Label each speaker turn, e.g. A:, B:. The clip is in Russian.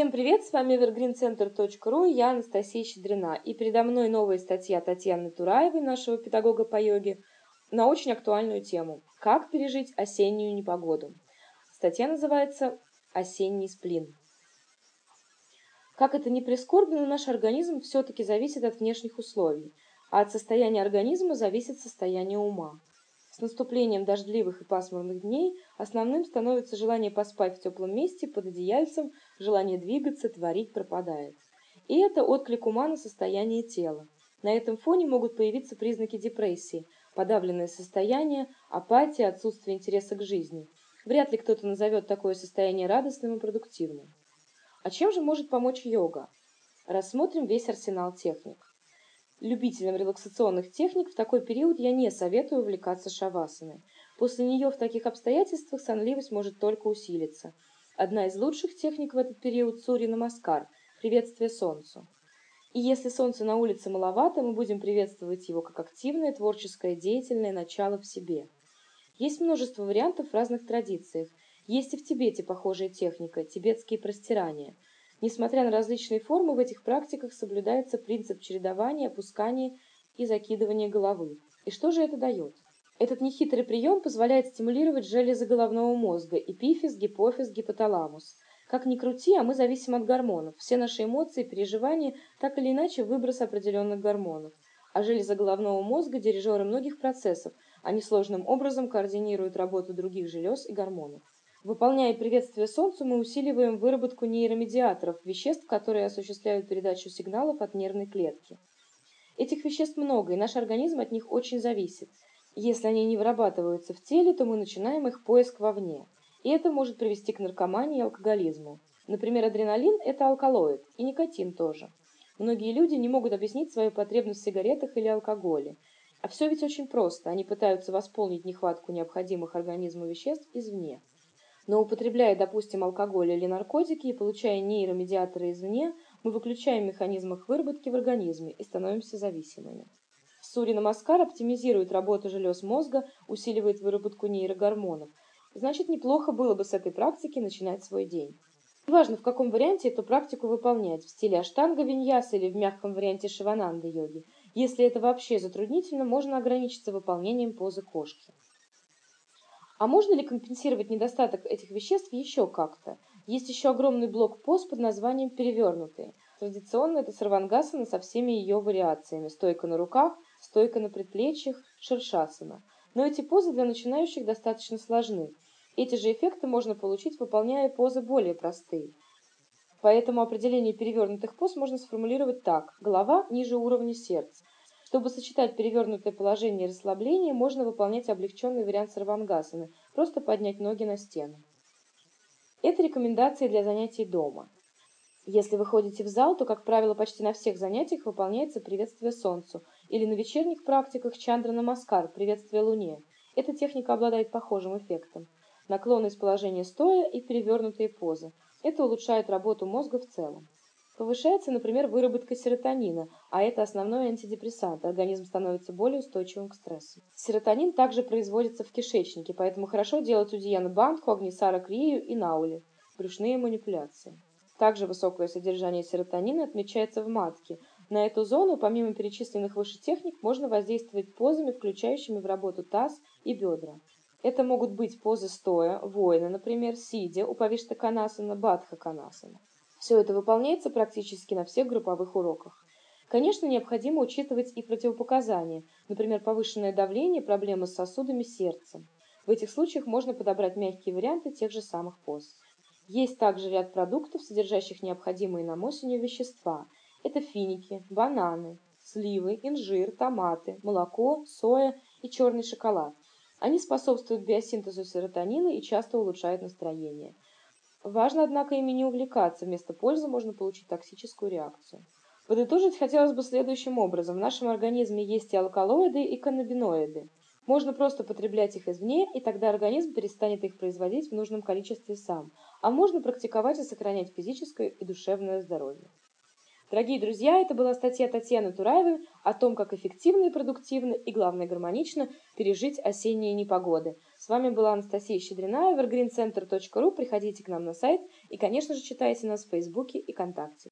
A: Всем привет, с вами evergreencenter.ru, я Анастасия Щедрина. И передо мной новая статья Татьяны Тураевой, нашего педагога по йоге, на очень актуальную тему «Как пережить осеннюю непогоду». Статья называется «Осенний сплин». Как это ни прискорбно, наш организм все-таки зависит от внешних условий, а от состояния организма зависит состояние ума. С наступлением дождливых и пасмурных дней основным становится желание поспать в теплом месте под одеяльцем, желание двигаться, творить пропадает. И это отклик ума на состояние тела. На этом фоне могут появиться признаки депрессии, подавленное состояние, апатия, отсутствие интереса к жизни. Вряд ли кто-то назовет такое состояние радостным и продуктивным. А чем же может помочь йога? Рассмотрим весь арсенал техник. Любителям релаксационных техник в такой период я не советую увлекаться шавасаной. После нее в таких обстоятельствах сонливость может только усилиться. Одна из лучших техник в этот период – Сури Намаскар – приветствие солнцу. И если солнца на улице маловато, мы будем приветствовать его как активное, творческое, деятельное начало в себе. Есть множество вариантов в разных традициях. Есть и в Тибете похожая техника – тибетские простирания – Несмотря на различные формы, в этих практиках соблюдается принцип чередования, опускания и закидывания головы. И что же это дает? Этот нехитрый прием позволяет стимулировать железы головного мозга – эпифиз, гипофиз, гипоталамус. Как ни крути, а мы зависим от гормонов. Все наши эмоции, переживания – так или иначе выброс определенных гормонов. А железы головного мозга – дирижеры многих процессов. Они сложным образом координируют работу других желез и гормонов. Выполняя приветствие Солнцу, мы усиливаем выработку нейромедиаторов, веществ, которые осуществляют передачу сигналов от нервной клетки. Этих веществ много, и наш организм от них очень зависит. Если они не вырабатываются в теле, то мы начинаем их поиск вовне. И это может привести к наркомании и алкоголизму. Например, адреналин – это алкалоид, и никотин тоже. Многие люди не могут объяснить свою потребность в сигаретах или алкоголе. А все ведь очень просто. Они пытаются восполнить нехватку необходимых организму веществ извне. Но употребляя, допустим, алкоголь или наркотики и получая нейромедиаторы извне, мы выключаем механизм их выработки в организме и становимся зависимыми. Сури Намаскар оптимизирует работу желез мозга, усиливает выработку нейрогормонов. Значит, неплохо было бы с этой практики начинать свой день. Неважно, в каком варианте эту практику выполнять, в стиле аштанга виньяса или в мягком варианте шивананды йоги. Если это вообще затруднительно, можно ограничиться выполнением позы кошки. А можно ли компенсировать недостаток этих веществ еще как-то? Есть еще огромный блок поз под названием «перевернутые». Традиционно это сарвангасана со всеми ее вариациями. Стойка на руках, стойка на предплечьях, шершасана. Но эти позы для начинающих достаточно сложны. Эти же эффекты можно получить, выполняя позы более простые. Поэтому определение перевернутых поз можно сформулировать так. Голова ниже уровня сердца. Чтобы сочетать перевернутое положение и расслабление, можно выполнять облегченный вариант сарвангасаны, просто поднять ноги на стену. Это рекомендации для занятий дома. Если вы ходите в зал, то, как правило, почти на всех занятиях выполняется приветствие Солнцу, или на вечерних практиках Чандра Намаскар, приветствие Луне. Эта техника обладает похожим эффектом. Наклоны из положения стоя и перевернутые позы. Это улучшает работу мозга в целом. Повышается, например, выработка серотонина, а это основной антидепрессант. Организм становится более устойчивым к стрессу. Серотонин также производится в кишечнике, поэтому хорошо делать удияна бандху, агнисара крию и наули – брюшные манипуляции. Также высокое содержание серотонина отмечается в матке. На эту зону, помимо перечисленных выше техник, можно воздействовать позами, включающими в работу таз и бедра. Это могут быть позы стоя, воина, например, сидя, упавишта канасана, бадха канасана. Все это выполняется практически на всех групповых уроках. Конечно, необходимо учитывать и противопоказания, например, повышенное давление, проблемы с сосудами сердца. В этих случаях можно подобрать мягкие варианты тех же самых поз. Есть также ряд продуктов, содержащих необходимые нам осенью вещества. Это финики, бананы, сливы, инжир, томаты, молоко, соя и черный шоколад. Они способствуют биосинтезу серотонина и часто улучшают настроение. Важно, однако, ими не увлекаться, вместо пользы можно получить токсическую реакцию. Подытожить хотелось бы следующим образом. В нашем организме есть и алкалоиды, и каннабиноиды. Можно просто потреблять их извне, и тогда организм перестанет их производить в нужном количестве сам. А можно практиковать и сохранять физическое и душевное здоровье. Дорогие друзья, это была статья Татьяны Тураевой о том, как эффективно и продуктивно, и главное гармонично пережить осенние непогоды. С вами была Анастасия Щедрина, evergreencenter.ru. Приходите к нам на сайт И, конечно же, читайте нас в Фейсбуке и ВКонтакте.